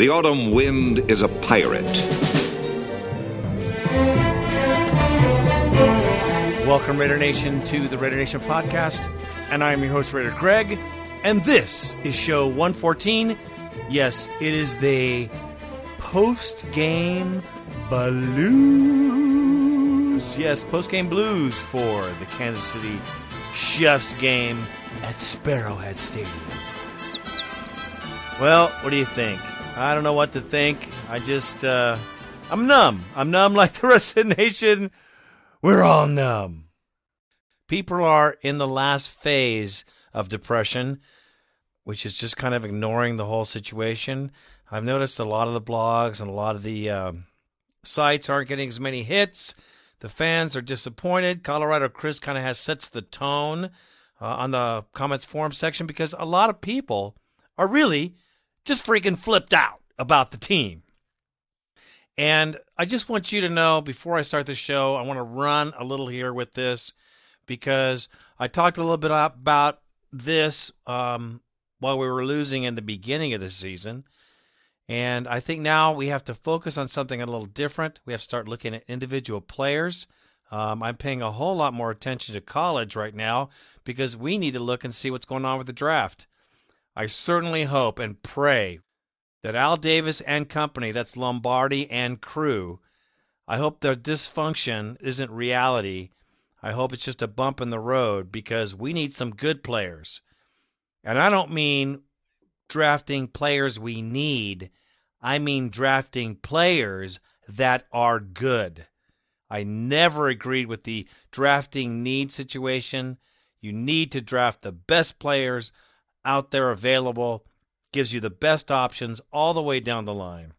The autumn wind is a pirate. Welcome, Raider Nation, to the Raider Nation podcast. And I am your host, Raider Greg. And this is show 114. Yes, it is the post game blues. Yes, post game blues for the Kansas City Chiefs game at Sparrowhead Stadium. Well, what do you think? I don't know what to think. I just, uh, I'm numb. I'm numb like the rest of the nation. We're all numb. People are in the last phase of depression, which is just kind of ignoring the whole situation. I've noticed a lot of the blogs and a lot of the um, sites aren't getting as many hits. The fans are disappointed. Colorado Chris kind of has sets the tone uh, on the comments forum section because a lot of people are really just freaking flipped out about the team. And I just want you to know before I start the show, I want to run a little here with this because I talked a little bit about this um, while we were losing in the beginning of the season. And I think now we have to focus on something a little different. We have to start looking at individual players. Um, I'm paying a whole lot more attention to college right now because we need to look and see what's going on with the draft. I certainly hope and pray that Al Davis and company, that's Lombardi and crew, I hope their dysfunction isn't reality. I hope it's just a bump in the road because we need some good players. And I don't mean drafting players we need. I mean drafting players that are good. I never agreed with the drafting need situation. You need to draft the best players out there available, gives you the best options all the way down the line.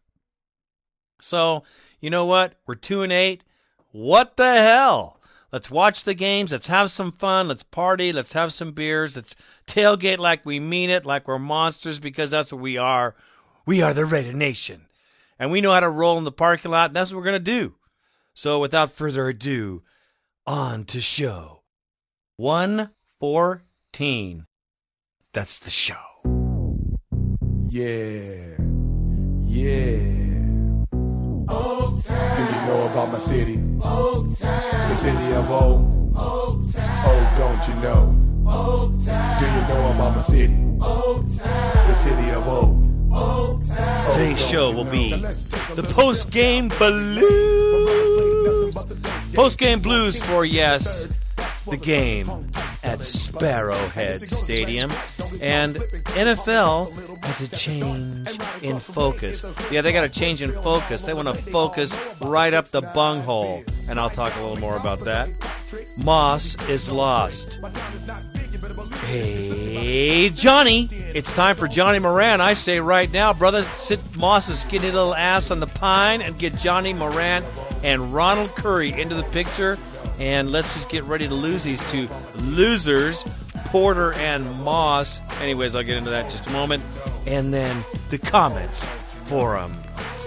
So, you know what? We're 2 and 8. What the hell? Let's watch the games. Let's have some fun. Let's party. Let's have some beers. Let's tailgate like we mean it, like we're monsters, because that's what we are. We are the Raider Nation. And we know how to roll in the parking lot, and that's what we're going to do. So without further ado, on to show 114. That's the show. Yeah. Yeah. Do you know about my city? The city of O. Oh, don't you know? Do you know about my city? The city of O. Oh, Today's show will be the post game blues. Post game blues for, yes, the game at Sparrowhead Stadium. And NFL has a change in focus. Yeah, they got a change in focus. They want to focus right up the bunghole. And I'll talk a little more about that. Moss is lost. Hey, Johnny. It's time for Johnny Morant. I say right now, brother, sit Moss's skinny little ass on the pine and get Johnny Morant and Ronald Curry into the picture. And let's just get ready to lose these two losers, Porter and Moss. Anyways, I'll get into that in just a moment. And then the comments forum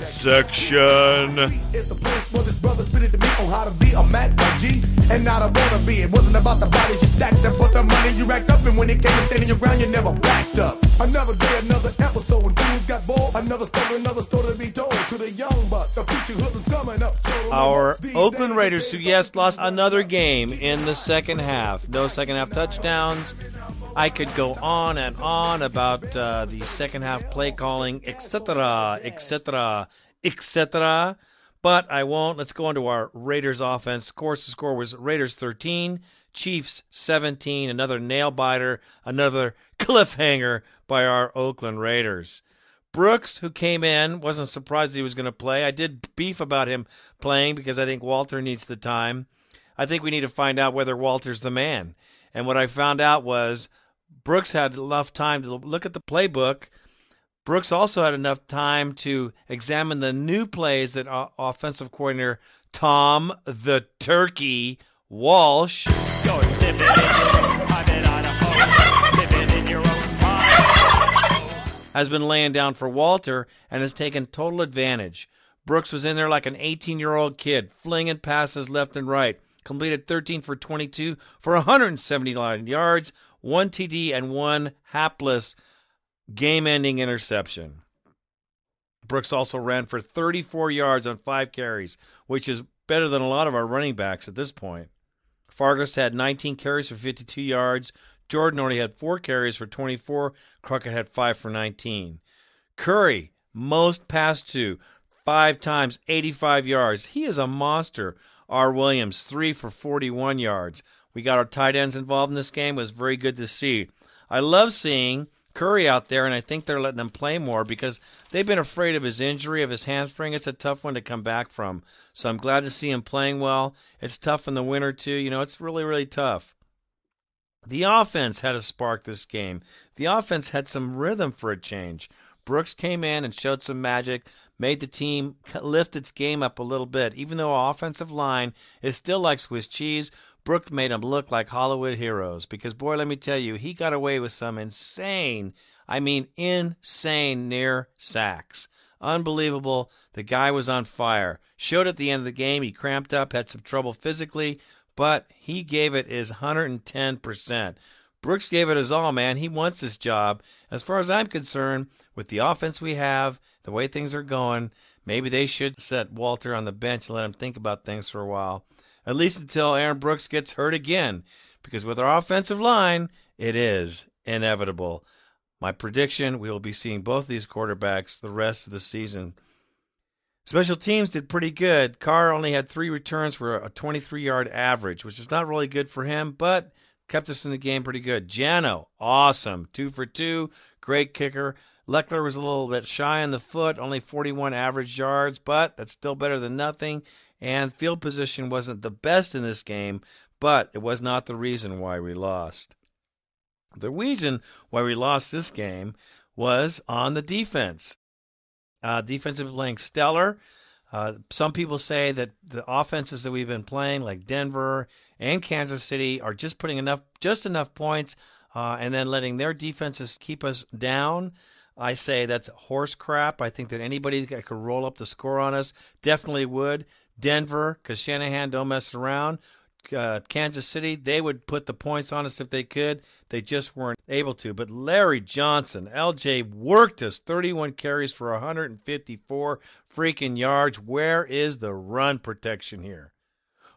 section. It's a place where this brother spit it to me on how to be a Mac a G and not a wanna be. It wasn't about the body you stacked up, but the money you racked up. And when it came to standing your ground, you never backed up. Another day, another episode. When dudes got bored, another story, another story to be told to the young buck. The future hoodlums coming up. Our Oakland Raiders, who yes lost another game in the second half, no second half touchdowns. I could go on and on about uh, the second half play calling, etc., etc., etc. But I won't. Let's go on to our Raiders offense. Of course, the score was Raiders 13, Chiefs 17. Another nail biter, another cliffhanger by our Oakland Raiders. Brooks, who came in, wasn't surprised he was going to play. I did beef about him playing because I think Walter needs the time. I think we need to find out whether Walter's the man. And what I found out was Brooks had enough time to look at the playbook. Brooks also had enough time to examine the new plays that offensive coordinator Tom the Turkey Walsh has been laying down for Walter and has taken total advantage. Brooks was in there like an 18 year old kid, flinging passes left and right. Completed 13 for 22 for 179 yards, one TD, and one hapless game ending interception. Brooks also ran for 34 yards on five carries, which is better than a lot of our running backs at this point. Fargas had 19 carries for 52 yards. Jordan only had four carries for 24. Crockett had five for 19. Curry, most passed to, five times, 85 yards. He is a monster. R. Williams, three for 41 yards. We got our tight ends involved in this game. It was very good to see. I love seeing Curry out there, and I think they're letting him play more because they've been afraid of his injury, of his hamstring. It's a tough one to come back from. So I'm glad to see him playing well. It's tough in the winter, too. You know, it's really, really tough. The offense had a spark this game. The offense had some rhythm for a change. Brooks came in and showed some magic, made the team lift its game up a little bit. Even though our offensive line is still like Swiss cheese, Brooks made them look like Hollywood heroes. Because, boy, let me tell you, he got away with some insane, I mean, insane near sacks. Unbelievable. The guy was on fire. Showed at the end of the game he cramped up, had some trouble physically, but he gave it his 110%. Brooks gave it his all, man. He wants this job. As far as I'm concerned, with the offense we have, the way things are going, maybe they should set Walter on the bench and let him think about things for a while. At least until Aaron Brooks gets hurt again. Because with our offensive line, it is inevitable. My prediction we will be seeing both these quarterbacks the rest of the season. Special teams did pretty good. Carr only had three returns for a 23 yard average, which is not really good for him, but kept us in the game pretty good. Jano, awesome. Two for two. Great kicker. Lechler was a little bit shy on the foot, only 41 average yards, but that's still better than nothing. And field position wasn't the best in this game, but it was not the reason why we lost. The reason why we lost this game was on the defense. Uh, defensive playing stellar. Uh, some people say that the offenses that we've been playing, like Denver and Kansas City, are just putting enough, just enough points, uh, and then letting their defenses keep us down. I say that's horse crap. I think that anybody that could roll up the score on us definitely would. Denver, because Shanahan don't mess around. Uh, Kansas City, they would put the points on us if they could. They just weren't able to. But Larry Johnson, LJ worked us 31 carries for 154 freaking yards. Where is the run protection here?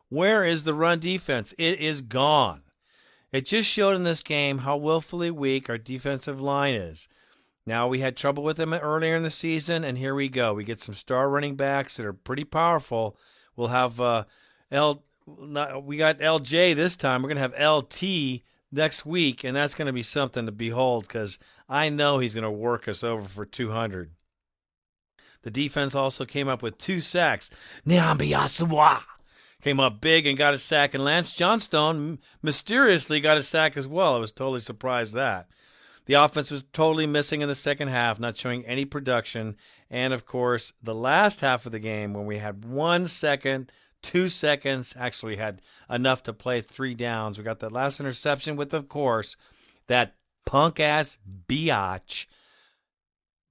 Where is the run defense? It is gone. It just showed in this game how willfully weak our defensive line is. Now we had trouble with them earlier in the season, and here we go. We get some star running backs that are pretty powerful. We'll have uh, L. Not, we got LJ this time. We're gonna have LT next week, and that's gonna be something to behold because I know he's gonna work us over for 200. The defense also came up with two sacks. Nnamdi Asomugha came up big and got a sack, and Lance Johnstone mysteriously got a sack as well. I was totally surprised that. The offense was totally missing in the second half, not showing any production. And of course, the last half of the game, when we had one second, two seconds, actually had enough to play three downs. We got that last interception with, of course, that punk ass biatch,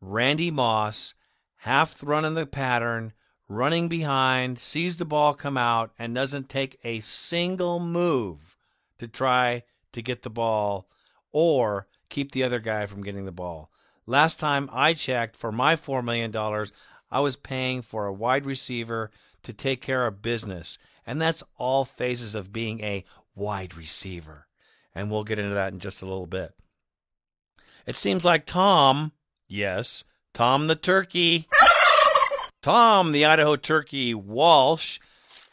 Randy Moss, half running the pattern, running behind, sees the ball come out, and doesn't take a single move to try to get the ball or keep the other guy from getting the ball. Last time I checked for my $4 million, I was paying for a wide receiver to take care of business. And that's all phases of being a wide receiver. And we'll get into that in just a little bit. It seems like Tom, yes, Tom the turkey, Tom the Idaho turkey Walsh,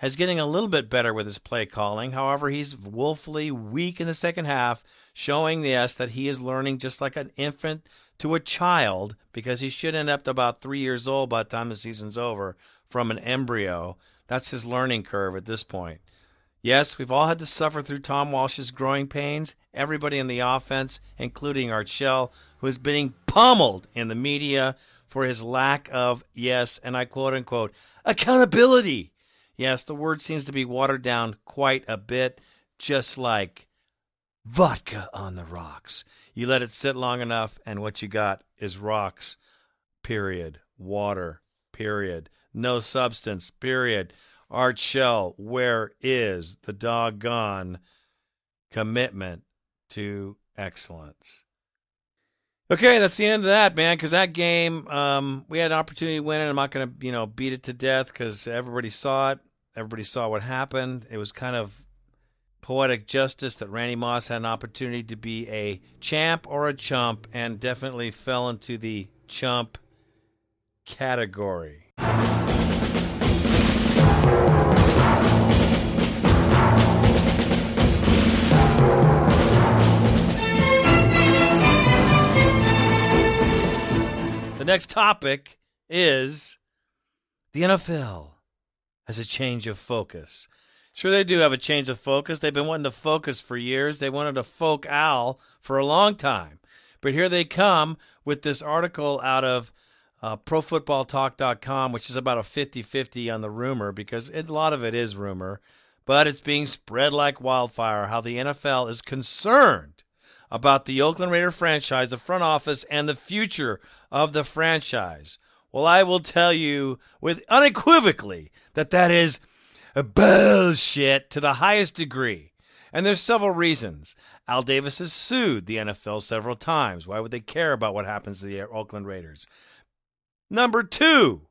is getting a little bit better with his play calling. However, he's woefully weak in the second half showing yes that he is learning just like an infant to a child because he should end up about three years old by the time the season's over from an embryo. That's his learning curve at this point. Yes, we've all had to suffer through Tom Walsh's growing pains. Everybody in the offense, including Art Shell, who is being pummeled in the media for his lack of, yes, and I quote unquote, accountability. Yes, the word seems to be watered down quite a bit, just like vodka on the rocks. You let it sit long enough, and what you got is rocks, period. Water, period. No substance, period. Art Shell, where is the doggone commitment to excellence? Okay, that's the end of that, man. Because that game, um, we had an opportunity to win it. I'm not going to, you know, beat it to death because everybody saw it. Everybody saw what happened. It was kind of poetic justice that Randy Moss had an opportunity to be a champ or a chump, and definitely fell into the chump category. Next topic is the NFL has a change of focus. Sure, they do have a change of focus. They've been wanting to focus for years. They wanted to folk owl for a long time. But here they come with this article out of uh, ProFootballTalk.com, which is about a 50 50 on the rumor because it, a lot of it is rumor, but it's being spread like wildfire how the NFL is concerned about the Oakland Raider franchise, the front office, and the future of the franchise. Well, I will tell you with unequivocally that that is bullshit to the highest degree. And there's several reasons. Al Davis has sued the NFL several times. Why would they care about what happens to the Oakland Raiders? Number two,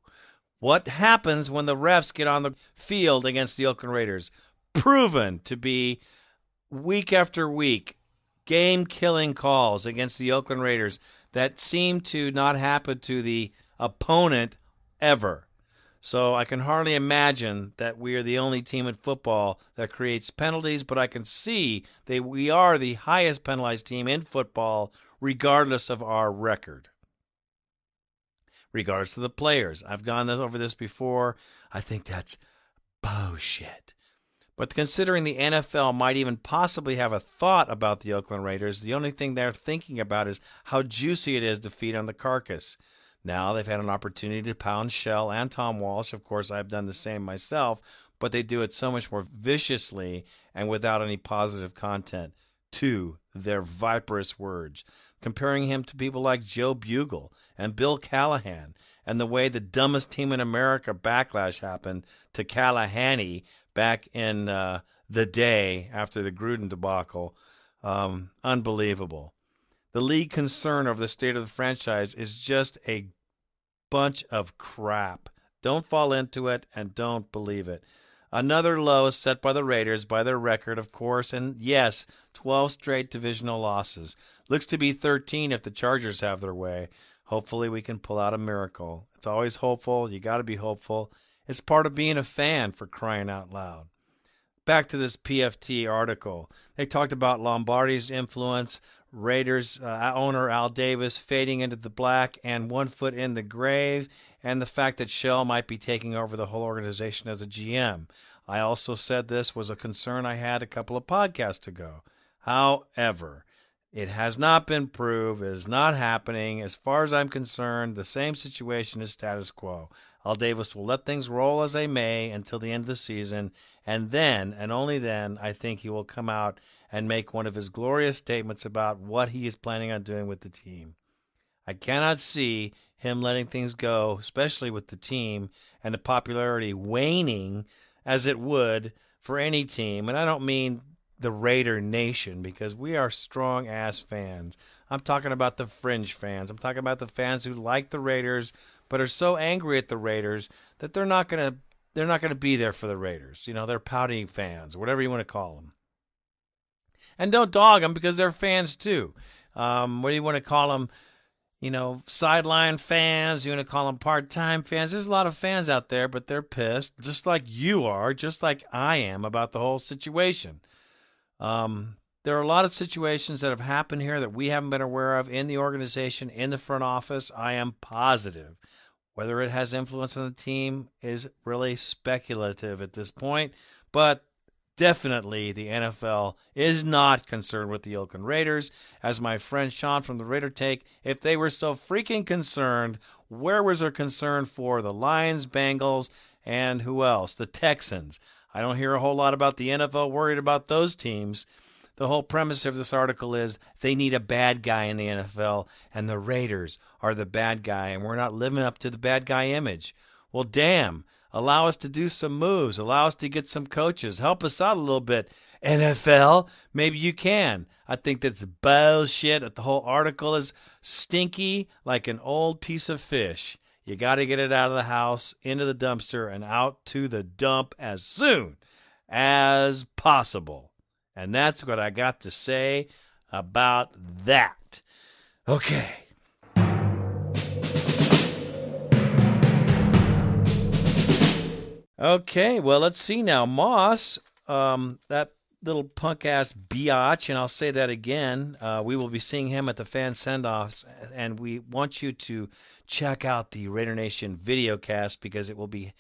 what happens when the refs get on the field against the Oakland Raiders? Proven to be week after week game killing calls against the Oakland Raiders that seem to not happen to the opponent ever. So I can hardly imagine that we are the only team in football that creates penalties, but I can see that we are the highest penalized team in football, regardless of our record. Regardless of the players. I've gone over this before. I think that's bullshit. But considering the NFL might even possibly have a thought about the Oakland Raiders, the only thing they're thinking about is how juicy it is to feed on the carcass. Now they've had an opportunity to pound Shell and Tom Walsh. Of course, I've done the same myself, but they do it so much more viciously and without any positive content to their viperous words, comparing him to people like Joe Bugel and Bill Callahan, and the way the dumbest team in America backlash happened to Callahan back in uh, the day after the Gruden debacle. Um, unbelievable. The league concern over the state of the franchise is just a bunch of crap. Don't fall into it and don't believe it. Another low is set by the Raiders by their record, of course, and yes, 12 straight divisional losses. Looks to be 13 if the Chargers have their way. Hopefully, we can pull out a miracle. It's always hopeful. You got to be hopeful. It's part of being a fan for crying out loud. Back to this PFT article. They talked about Lombardi's influence, Raiders uh, owner Al Davis fading into the black and one foot in the grave, and the fact that Shell might be taking over the whole organization as a GM. I also said this was a concern I had a couple of podcasts ago. However, it has not been proved. It is not happening. As far as I'm concerned, the same situation is status quo. Al Davis will let things roll as they may until the end of the season, and then, and only then, I think he will come out and make one of his glorious statements about what he is planning on doing with the team. I cannot see him letting things go, especially with the team and the popularity waning as it would for any team. And I don't mean the Raider Nation because we are strong ass fans. I'm talking about the fringe fans. I'm talking about the fans who like the Raiders but are so angry at the Raiders that they're not going to they're not going to be there for the Raiders. You know, they're pouting fans, whatever you want to call them. And don't dog them because they're fans too. Um, what do you want to call them? You know, sideline fans. You want to call them part-time fans. There's a lot of fans out there, but they're pissed, just like you are, just like I am about the whole situation. Um, there are a lot of situations that have happened here that we haven't been aware of in the organization, in the front office. I am positive. Whether it has influence on the team is really speculative at this point, but definitely the NFL is not concerned with the Oakland Raiders. As my friend Sean from the Raider Take, if they were so freaking concerned, where was their concern for the Lions, Bengals, and who else? The Texans. I don't hear a whole lot about the NFL worried about those teams. The whole premise of this article is they need a bad guy in the NFL, and the Raiders are the bad guy, and we're not living up to the bad guy image. Well, damn. Allow us to do some moves. Allow us to get some coaches. Help us out a little bit. NFL, maybe you can. I think that's bullshit. The whole article is stinky like an old piece of fish. You got to get it out of the house, into the dumpster, and out to the dump as soon as possible. And that's what I got to say about that. Okay. Okay, well, let's see now. Moss, um, that little punk ass biatch, and I'll say that again. Uh, we will be seeing him at the fan send offs, and we want you to check out the Raider Nation video cast because it will be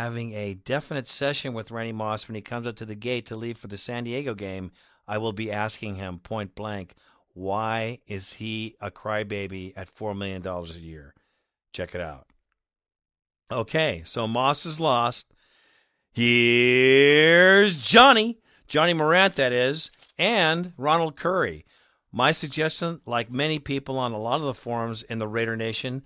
having a definite session with Randy Moss when he comes up to the gate to leave for the San Diego game. I will be asking him point blank, why is he a crybaby at $4 million a year? Check it out. Okay, so Moss is lost. Here's Johnny, Johnny Morant, that is, and Ronald Curry. My suggestion, like many people on a lot of the forums in the Raider Nation,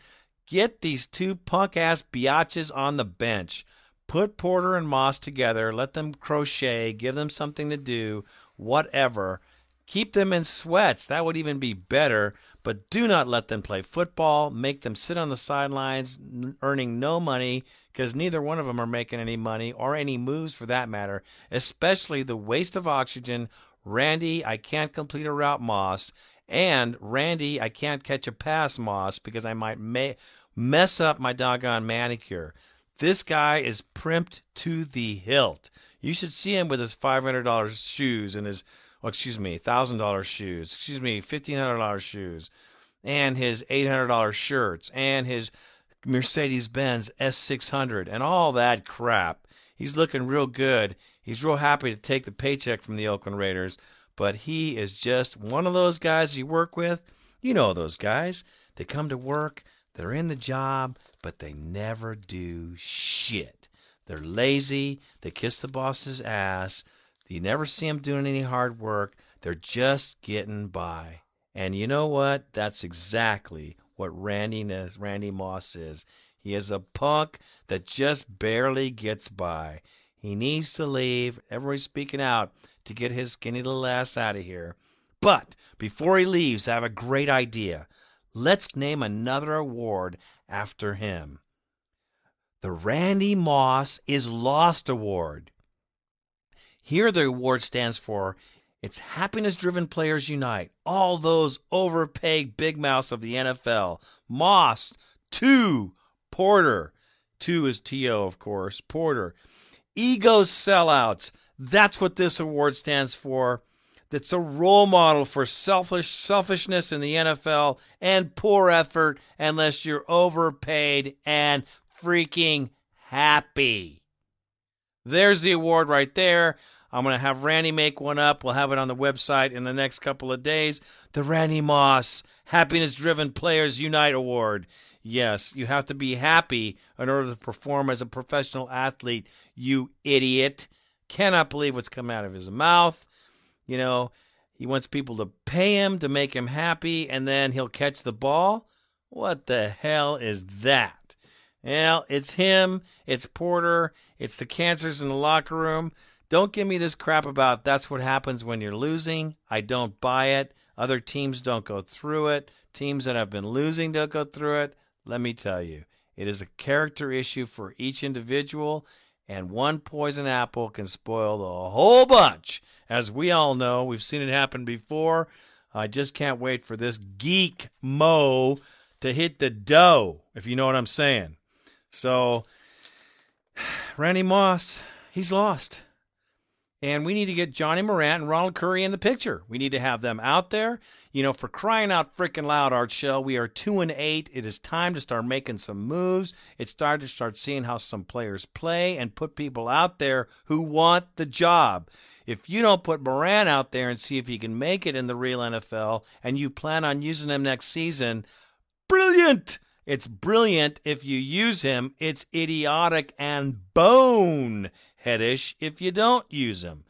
get these two punk ass biatches on the bench. Put Porter and Moss together, let them crochet, give them something to do, whatever. Keep them in sweats. That would even be better. But do not let them play football. Make them sit on the sidelines, earning no money, because neither one of them are making any money or any moves for that matter, especially the waste of oxygen. Randy, I can't complete a route, Moss. And Randy, I can't catch a pass, Moss, because I might may- mess up my doggone manicure. This guy is primped to the hilt. You should see him with his $500 shoes and his, oh, excuse me, $1,000 shoes, excuse me, $1,500 shoes, and his $800 shirts, and his Mercedes Benz S600, and all that crap. He's looking real good. He's real happy to take the paycheck from the Oakland Raiders, but he is just one of those guys you work with. You know those guys. They come to work, they're in the job, but they never do shit. They're lazy. They kiss the boss's ass. You never see them doing any hard work. They're just getting by. And you know what? That's exactly what Randy Randy Moss is. He is a punk that just barely gets by. He needs to leave. Everybody's speaking out to get his skinny little ass out of here. But before he leaves, I have a great idea. Let's name another award after him. The Randy Moss is Lost Award. Here, the award stands for it's Happiness Driven Players Unite. All those overpaid big mouths of the NFL. Moss, two, Porter, two is T.O., of course, Porter. Ego sellouts. That's what this award stands for that's a role model for selfish selfishness in the NFL and poor effort unless you're overpaid and freaking happy. There's the award right there. I'm going to have Randy make one up. We'll have it on the website in the next couple of days. The Randy Moss Happiness Driven Players Unite Award. Yes, you have to be happy in order to perform as a professional athlete, you idiot. Cannot believe what's come out of his mouth. You know, he wants people to pay him to make him happy, and then he'll catch the ball. What the hell is that? Well, it's him, it's Porter, it's the cancers in the locker room. Don't give me this crap about that's what happens when you're losing. I don't buy it. Other teams don't go through it. Teams that have been losing don't go through it. Let me tell you, it is a character issue for each individual, and one poison apple can spoil the whole bunch. As we all know, we've seen it happen before. I just can't wait for this geek Mo to hit the dough, if you know what I'm saying. So, Randy Moss, he's lost. And we need to get Johnny Morant and Ronald Curry in the picture. We need to have them out there. You know, for crying out freaking loud, Art Shell, we are two and eight. It is time to start making some moves. It's time to start seeing how some players play and put people out there who want the job. If you don't put Morant out there and see if he can make it in the real NFL and you plan on using him next season, brilliant! It's brilliant if you use him. It's idiotic and bone headish if you don't use him.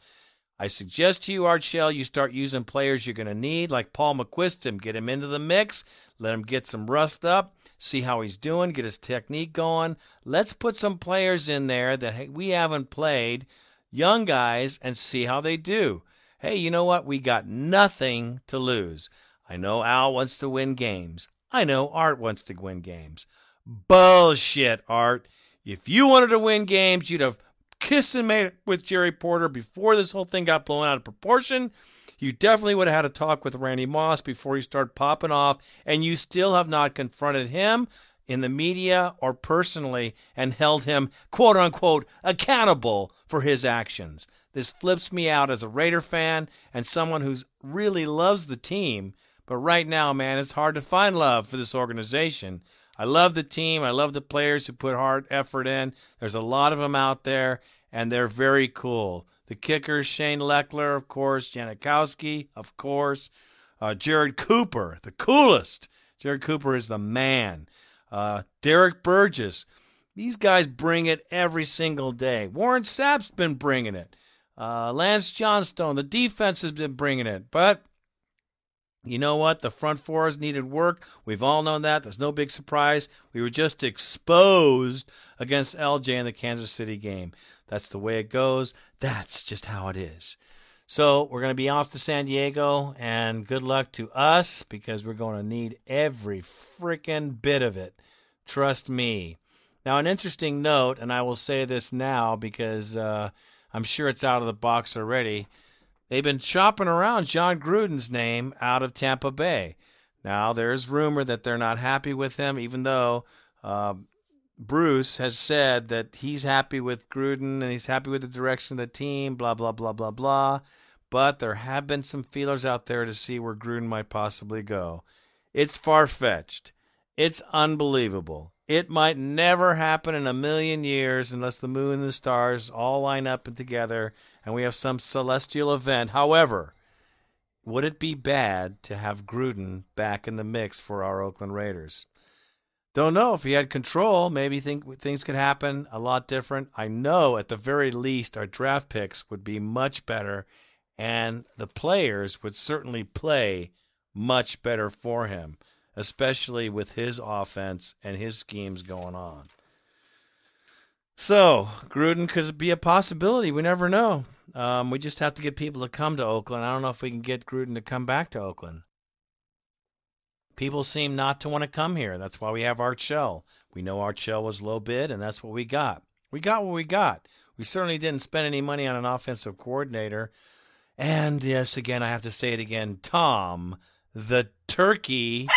I suggest to you, Art Shell, you start using players you're going to need, like Paul McQuistan. Get him into the mix. Let him get some roughed up. See how he's doing. Get his technique going. Let's put some players in there that we haven't played, young guys, and see how they do. Hey, you know what? We got nothing to lose. I know Al wants to win games. I know Art wants to win games. Bullshit, Art. If you wanted to win games, you'd have kissed and made with Jerry Porter before this whole thing got blown out of proportion. You definitely would have had a talk with Randy Moss before he started popping off, and you still have not confronted him in the media or personally and held him, quote unquote, accountable for his actions. This flips me out as a Raider fan and someone who really loves the team. But right now, man, it's hard to find love for this organization. I love the team. I love the players who put hard effort in. There's a lot of them out there, and they're very cool. The kickers, Shane Lechler, of course, Janikowski, of course, uh, Jarrod Cooper, the coolest. Jarrod Cooper is the man. Uh, Derrick Burgess. These guys bring it every single day. Warren Sapp's been bringing it. Uh, Lance Johnstone, the defense has been bringing it. But you know what? The front fours needed work. We've all known that. There's no big surprise. We were just exposed against LJ in the Kansas City game. That's the way it goes. That's just how it is. So we're going to be off to San Diego, and good luck to us because we're going to need every freaking bit of it. Trust me. Now, an interesting note, and I will say this now because uh, I'm sure it's out of the box already. They've been chopping around Jon Gruden's name out of Tampa Bay. Now, there's rumor that they're not happy with him, even though uh, Bruce has said that he's happy with Gruden and he's happy with the direction of the team, blah, blah, blah, blah, blah. But there have been some feelers out there to see where Gruden might possibly go. It's far fetched. It's unbelievable. It might never happen in a million years unless the moon and the stars all line up and together and we have some celestial event. However, would it be bad to have Gruden back in the mix for our Oakland Raiders? Don't know if he had control. Maybe think things could happen a lot different. I know at the very least our draft picks would be much better, and the players would certainly play much better for him especially with his offense and his schemes going on. So, Gruden could be a possibility. We never know. Um, we just have to get people to come to Oakland. I don't know if we can get Gruden to come back to Oakland. People seem not to want to come here. That's why we have Art Shell. We know Art Shell was low bid, and that's what we got. We got what we got. We certainly didn't spend any money on an offensive coordinator. And yes, again, I have to say it again Tom, the turkey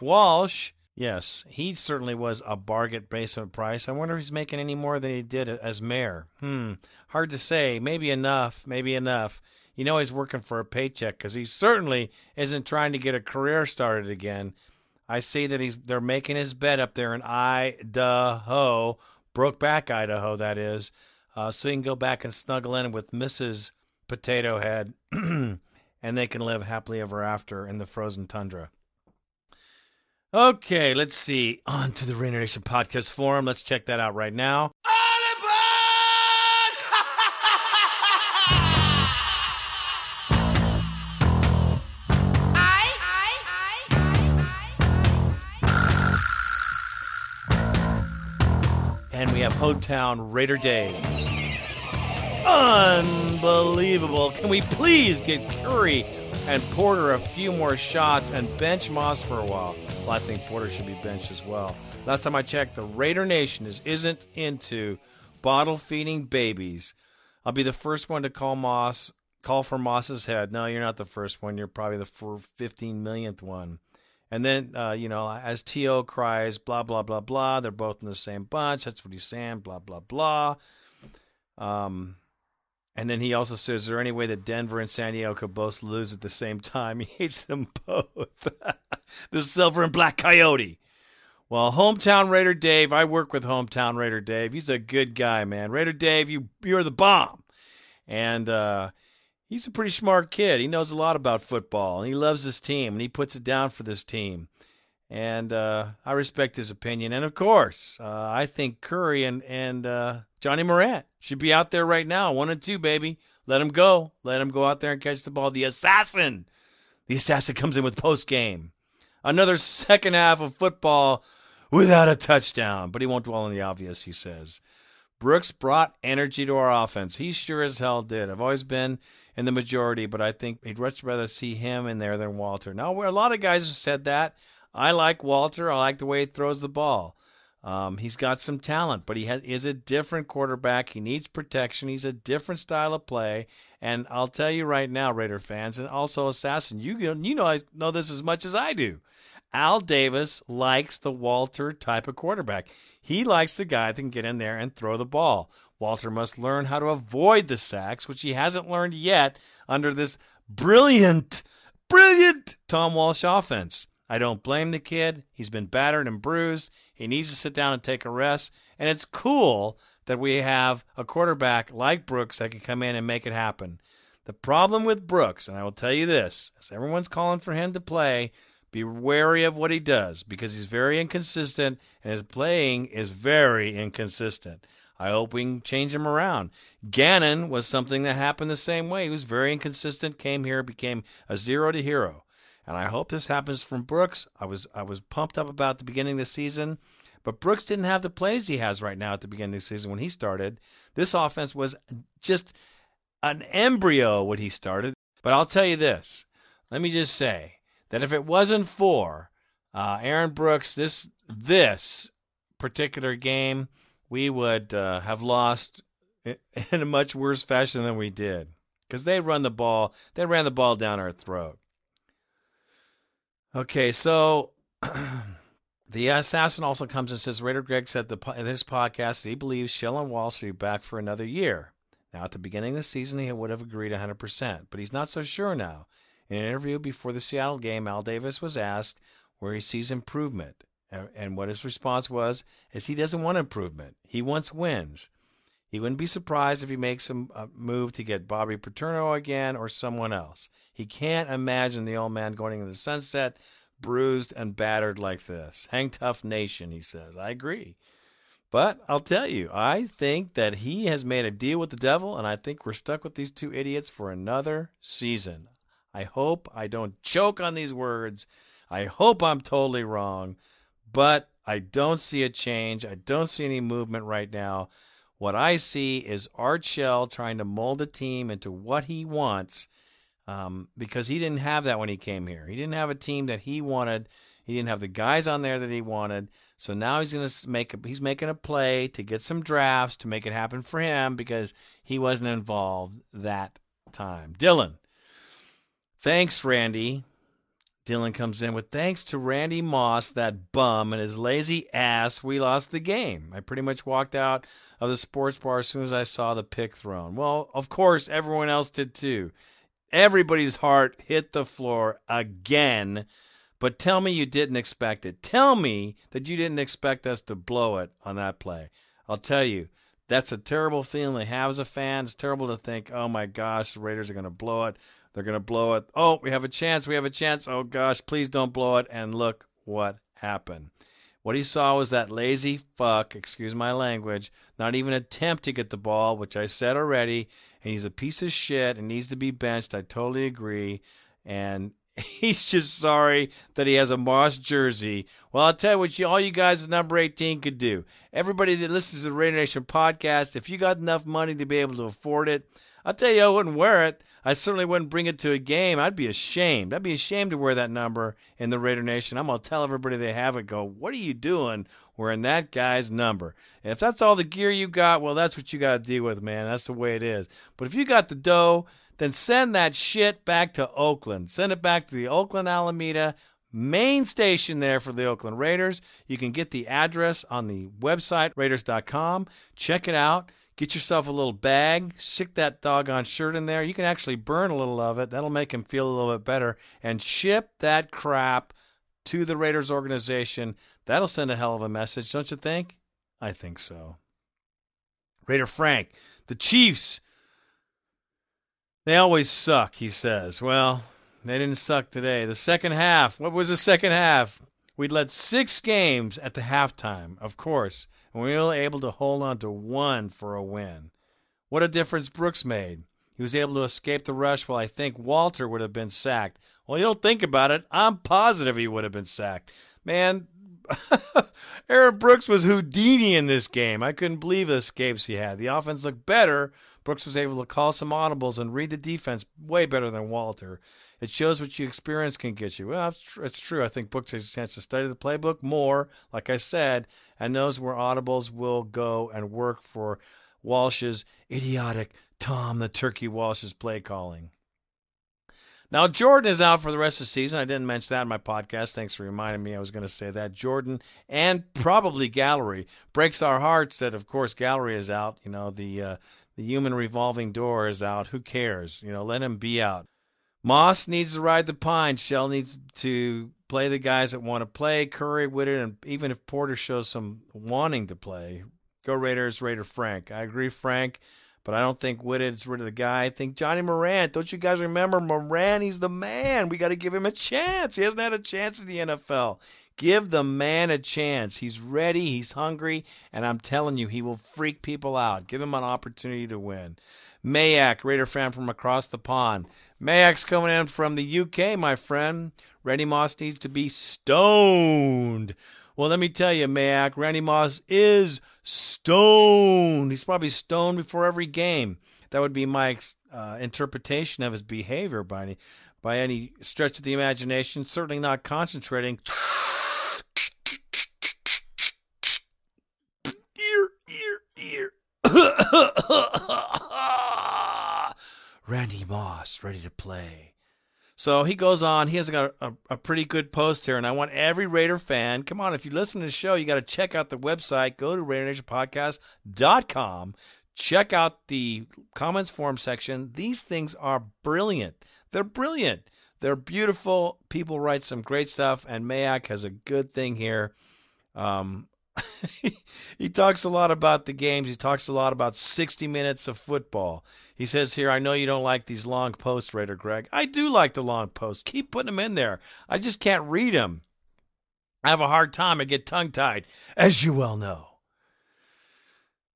Walsh, yes, he certainly was a bargain basement price. I wonder if he's making any more than he did as mayor. Hmm, hard to say. Maybe enough. Maybe enough. You know he's working for a paycheck because he certainly isn't trying to get a career started again. I see that he's they're making his bed up there in Idaho, Brokeback, Idaho, that is, uh, so he can go back and snuggle in with Mrs. Potato Head, and they can live happily ever after in the frozen tundra. Okay, let's see. On to the Raider Nation podcast forum. Let's check that out right now. And we have Hometown Raider Dave. Unbelievable. Can we please get Curry and Porter a few more shots and bench Moss for a while? Well, I think Porter should be benched as well. Last time I checked, the Raider Nation is, isn't into bottle feeding babies. I'll be the first one to call Moss, call for Moss's head. No, you're not the first one. You're probably the 15 millionth one. And then, uh, you know, as T.O. cries, blah, blah, blah, blah, they're both in the same bunch. That's what he's saying, blah, blah, blah. Um, and then he also says, Is there any way that Denver and San Diego could both lose at the same time? He hates them both. the Silver and Black Coyote. Well, hometown Raider Dave, I work with hometown Raider Dave. He's a good guy, man. Raider Dave, you you're the bomb. And uh, he's a pretty smart kid. He knows a lot about football, and he loves this team, and he puts it down for this team. And uh, I respect his opinion. And of course, uh, I think Curry and and uh, Johnny Morant should be out there right now, one and two, baby. Let him go. Let him go out there and catch the ball. The assassin, the assassin comes in with post game. Another second half of football without a touchdown, but he won't dwell on the obvious. He says. Brooks brought energy to our offense. He sure as hell did. I've always been in the majority, but I think he'd much rather see him in there than Walter. Now, a lot of guys have said that. I like Walter. I like the way he throws the ball. Um, he's got some talent, but he has is a different quarterback. He needs protection. He's a different style of play. And I'll tell you right now, Raider fans, and also Assassin, you you know I know this as much as I do. Al Davis likes the Walter type of quarterback. He likes the guy that can get in there and throw the ball. Walter must learn how to avoid the sacks, which he hasn't learned yet under this brilliant, brilliant Tom Walsh offense. I don't blame the kid. He's been battered and bruised. He needs to sit down and take a rest. And it's cool that we have a quarterback like Brooks that can come in and make it happen. The problem with Brooks, and I will tell you this, as everyone's calling for him to play, be wary of what he does because he's very inconsistent and his playing is very inconsistent. I hope we can change him around. Gannon was something that happened the same way. He was very inconsistent, came here, became a zero to hero. And I hope this happens from Brooks. I was I was pumped up about the beginning of the season, but Brooks didn't have the plays he has right now at the beginning of the season when he started. This offense was just an embryo when he started. But I'll tell you this. Let me just say, that if it wasn't for uh, Aaron Brooks, this this particular game, we would uh, have lost in a much worse fashion than we did because they run the ball. They ran the ball down our throat. Okay, so the assassin also comes and says Raider Greg said the, in his podcast that he believes Shell and Wall Street back for another year. Now, at the beginning of the season, he would have agreed 100%, but he's not so sure now. In an interview before the Seattle game, Al Davis was asked where he sees improvement. And what his response was is he doesn't want improvement. He wants wins. He wouldn't be surprised if he makes a uh, move to get Bobby Petrino again or someone else. He can't imagine the old man going into the sunset bruised and battered like this. Hang tough nation, he says. I agree. But I'll tell you, I think that he has made a deal with the devil, and I think we're stuck with these two idiots for another season. I hope I don't choke on these words. I hope I'm totally wrong, but I don't see a change. I don't see any movement right now. What I see is Art Shell trying to mold a team into what he wants um, because he didn't have that when he came here. He didn't have a team that he wanted. He didn't have the guys on there that he wanted. So now he's going to make a, he's making a play to get some drafts to make it happen for him because he wasn't involved that time. Dylan, Thanks, Randy. Dylan comes in with thanks to Randy Moss, that bum, and his lazy ass, we lost the game. I pretty much walked out of the sports bar as soon as I saw the pick thrown. Well, of course, everyone else did too. Everybody's heart hit the floor again. But tell me you didn't expect it. Tell me that you didn't expect us to blow it on that play. I'll tell you, that's a terrible feeling to have as a fan. It's terrible to think, oh my gosh, the Raiders are going to blow it. They're going to blow it. Oh, we have a chance. We have a chance. Oh, gosh, please don't blow it. And look what happened. What he saw was that lazy fuck, excuse my language, not even attempt to get the ball, which I said already. And he's a piece of shit and needs to be benched. I totally agree. And he's just sorry that he has a Moss jersey. Well, I'll tell you what, you, all you guys at number 18 could do. Everybody that listens to the Raider Nation podcast, if you got enough money to be able to afford it, I'll tell you, I wouldn't wear it. I certainly wouldn't bring it to a game. I'd be ashamed. I'd be ashamed to wear that number in the Raider Nation. I'm going to tell everybody they have it, go, what are you doing wearing that guy's number? if that's all the gear you got, well, that's what you got to deal with, man. That's the way it is. But if you got the dough, then send that shit back to Oakland. Send it back to the Oakland Alameda main station there for the Oakland Raiders. You can get the address on the website, raiders.com. Check it out. Get yourself a little bag, stick that doggone shirt in there. You can actually burn a little of it. That'll make him feel a little bit better. And ship that crap to the Raiders organization. That'll send a hell of a message, don't you think? I think so. Raider Frank, the Chiefs, they always suck, he says. Well, they didn't suck today. The second half, what was the second half? We'd led six games at the halftime, of course, and we were able to hold on to one for a win. What a difference Brooks made. He was able to escape the rush while I think Walter would have been sacked. Well, you don't think about it. I'm positive he would have been sacked. Man, Aaron Brooks was Houdini in this game. I couldn't believe the escapes he had. The offense looked better. Brooks was able to call some audibles and read the defense way better than Walter. It shows what you experience can get you. Well, it's true. I think Brooks has a chance to study the playbook more, like I said, and knows where audibles will go and work for Walsh's idiotic Tom the Turkey Walsh's play calling. Now, Jordan is out for the rest of the season. I didn't mention that in my podcast. Thanks for reminding me. I was going to say that. Jordan and probably Gallery. Breaks our hearts that, of course, Gallery is out. You know, the, uh, the human revolving door is out. Who cares? You know, let him be out. Moss needs to ride the pine. Shell needs to play the guys that want to play. Curry, Whitted, and even if Porter shows some wanting to play, go Raiders, Raider Frank. I agree, Frank. But I don't think Whitted rid of the guy. I think Johnnie Morant. Don't you guys remember Morant? He's the man. We got to give him a chance. He hasn't had a chance in the NFL. Give the man a chance. He's ready. He's hungry. And I'm telling you, he will freak people out. Give him an opportunity to win. Mayak, Raider fan from across the pond. Mayak's coming in from the UK, my friend. Randy Moss needs to be stoned. Well, let me tell you, Mayak, Randy Moss is stoned. He's probably stoned before every game. That would be my uh, interpretation of his behavior by any, by any stretch of the imagination. Certainly not concentrating. ear, ear, ear. Randy Moss ready to play. So he goes on. He has got a, a, pretty good post here, and I want every Raider fan. Come on, if you listen to the show, you got to check out the website. Go to RaiderNationPodcast.com. Check out the comments forum section. These things are brilliant. They're brilliant. They're beautiful. People write some great stuff, and Mayak has a good thing here. Um, he talks a lot about the games. He talks a lot about 60 minutes of football. He says here, I know you don't like these long posts, Raider Greg. I do like the long posts. Keep putting them in there. I just can't read them. I have a hard time. I get tongue tied, as you well know.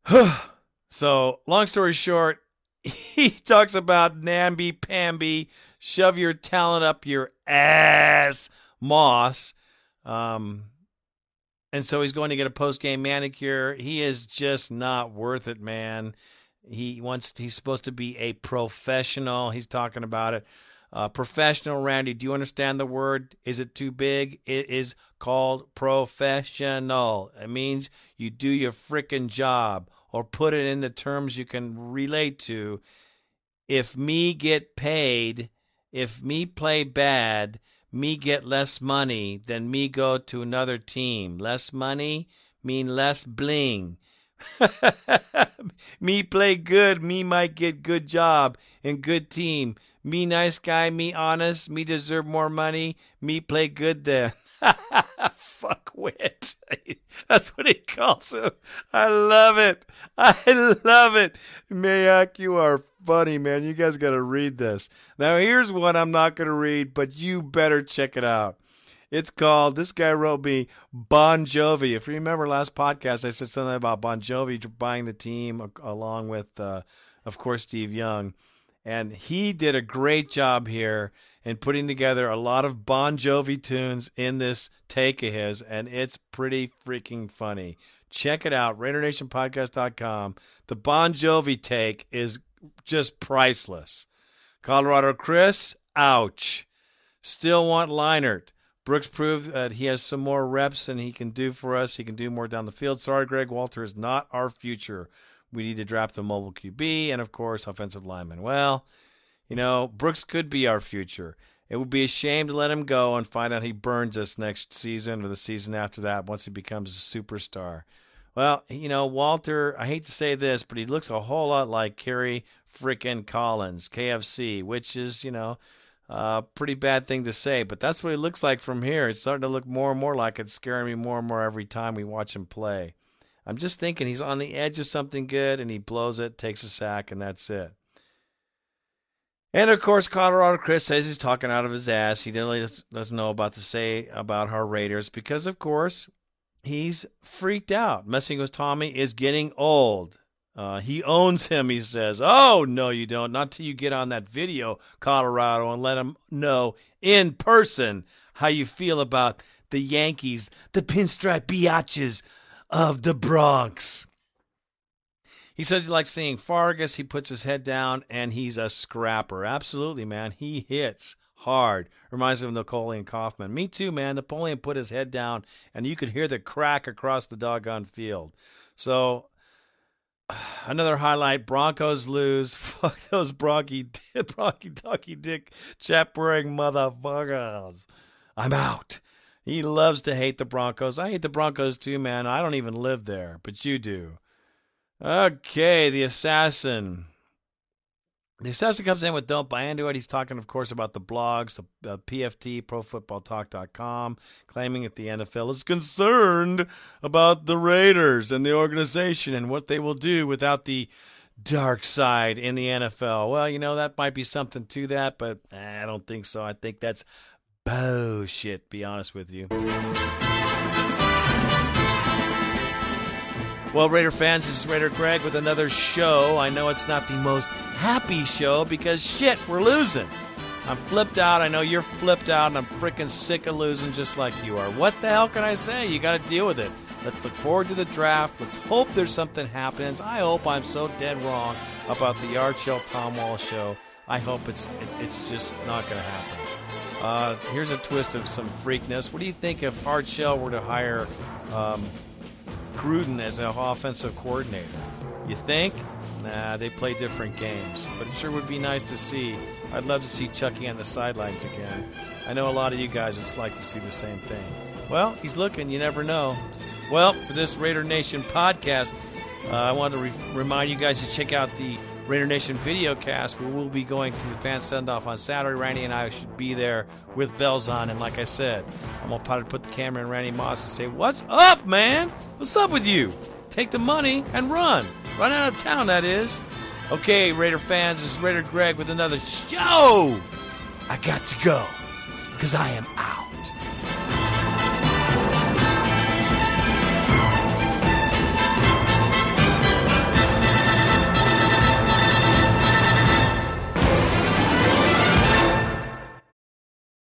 so, long story short, he talks about namby pamby, shove your talent up your ass, Moss. Um, and so he's going to get a post game manicure. He is just not worth it, man. He wants he's supposed to be a professional. He's talking about it. Uh, professional, Randy. Do you understand the word? Is it too big? It is called professional. It means you do your freaking job, or put it in the terms you can relate to. If me get paid, if me play bad, me get less money than me go to another team. Less money mean less bling. me play good, me might get good job and good team. Me nice guy, me honest, me deserve more money, me play good then. Fuck wit. That's what he calls him. I love it. I love it. Mayak, you are funny, man. You guys got to read this. Now, here's one I'm not going to read, but you better check it out. It's called, this guy wrote me Bon Jovi. If you remember last podcast, I said something about Bon Jovi buying the team along with, uh, of course, Steve Young. And he did a great job here in putting together a lot of Bon Jovi tunes in this take of his, and it's pretty freaking funny. Check it out, RaiderNationPodcast.com. The Bon Jovi take is just priceless. Colorado Chris, ouch. Still want Leinart. Brooks proved that he has some more reps than he can do for us. He can do more down the field. Sorry, Greg. Walter is not our future. We need to draft the mobile QB and, of course, offensive lineman. Well, you know, Brooks could be our future. It would be a shame to let him go and find out he burns us next season or the season after that once he becomes a superstar. Well, you know, Walter, I hate to say this, but he looks a whole lot like Kerry frickin' Collins, KFC, which is, you know, a pretty bad thing to say, but that's what he looks like from here. It's starting to look more and more like it's scaring me more and more every time we watch him play. I'm just thinking he's on the edge of something good and he blows it, takes a sack, and that's it. And of course, Colorado Chris says he's talking out of his ass. He really doesn't know about to say about our Raiders because, of course, he's freaked out. Messing with Tommy is getting old. Uh, he owns him, he says. Oh, no, you don't. Not till you get on that video, Colorado, and let him know in person how you feel about the Yankees, the pinstripe biatches of the Bronx. He says he likes seeing Fargas. He puts his head down and he's a scrapper. Absolutely, man. He hits hard. Reminds me of Napoleon Kaufman. Me too, man. Napoleon put his head down and you could hear the crack across the doggone field. So another highlight Broncos lose. Fuck those Bronky, Bronky Ducky Dick chap wearing motherfuckers. I'm out. He loves to hate the Broncos. I hate the Broncos too, man. I don't even live there, but you do. Okay, the assassin. The assassin comes in with Don't Buy Into It. He's talking, of course, about the blogs, the uh, PFT, ProFootballTalk.com, claiming that the NFL is concerned about the Raiders and the organization and what they will do without the dark side in the NFL. Well, you know, that might be something to that, but I don't think so. I think that's bullshit, be honest with you. Well, Raider fans, this is Raider Greg with another show. I know it's not the most happy show because shit, we're losing. I'm flipped out. I know you're flipped out, and I'm freaking sick of losing just like you are. What the hell can I say? You got to deal with it. Let's look forward to the draft. Let's hope there's something happens. I hope I'm so dead wrong about the Art Shell Tom Walsh show. I hope it's it, it's just not going to happen. Uh, here's a twist of some freakness. What do you think if Art Shell were to hire um, Gruden as an offensive coordinator? You think? Nah, they play different games. But it sure would be nice to see. I'd love to see Chucky on the sidelines again. I know a lot of you guys would like to see the same thing. Well, he's looking. You never know. Well, for this Raider Nation podcast, uh, I wanted to re- remind you guys to check out the Raider Nation video cast where we'll be going to the fan send off on Saturday. Randy and I should be there with bells on. And like I said, I'm going to probably put the camera in Randy Moss and say, What's up, man? What's up with you? Take the money and run. Run out of town, that is. Okay, Raider fans, this is Raider Greg with another show. I got to go because I am out.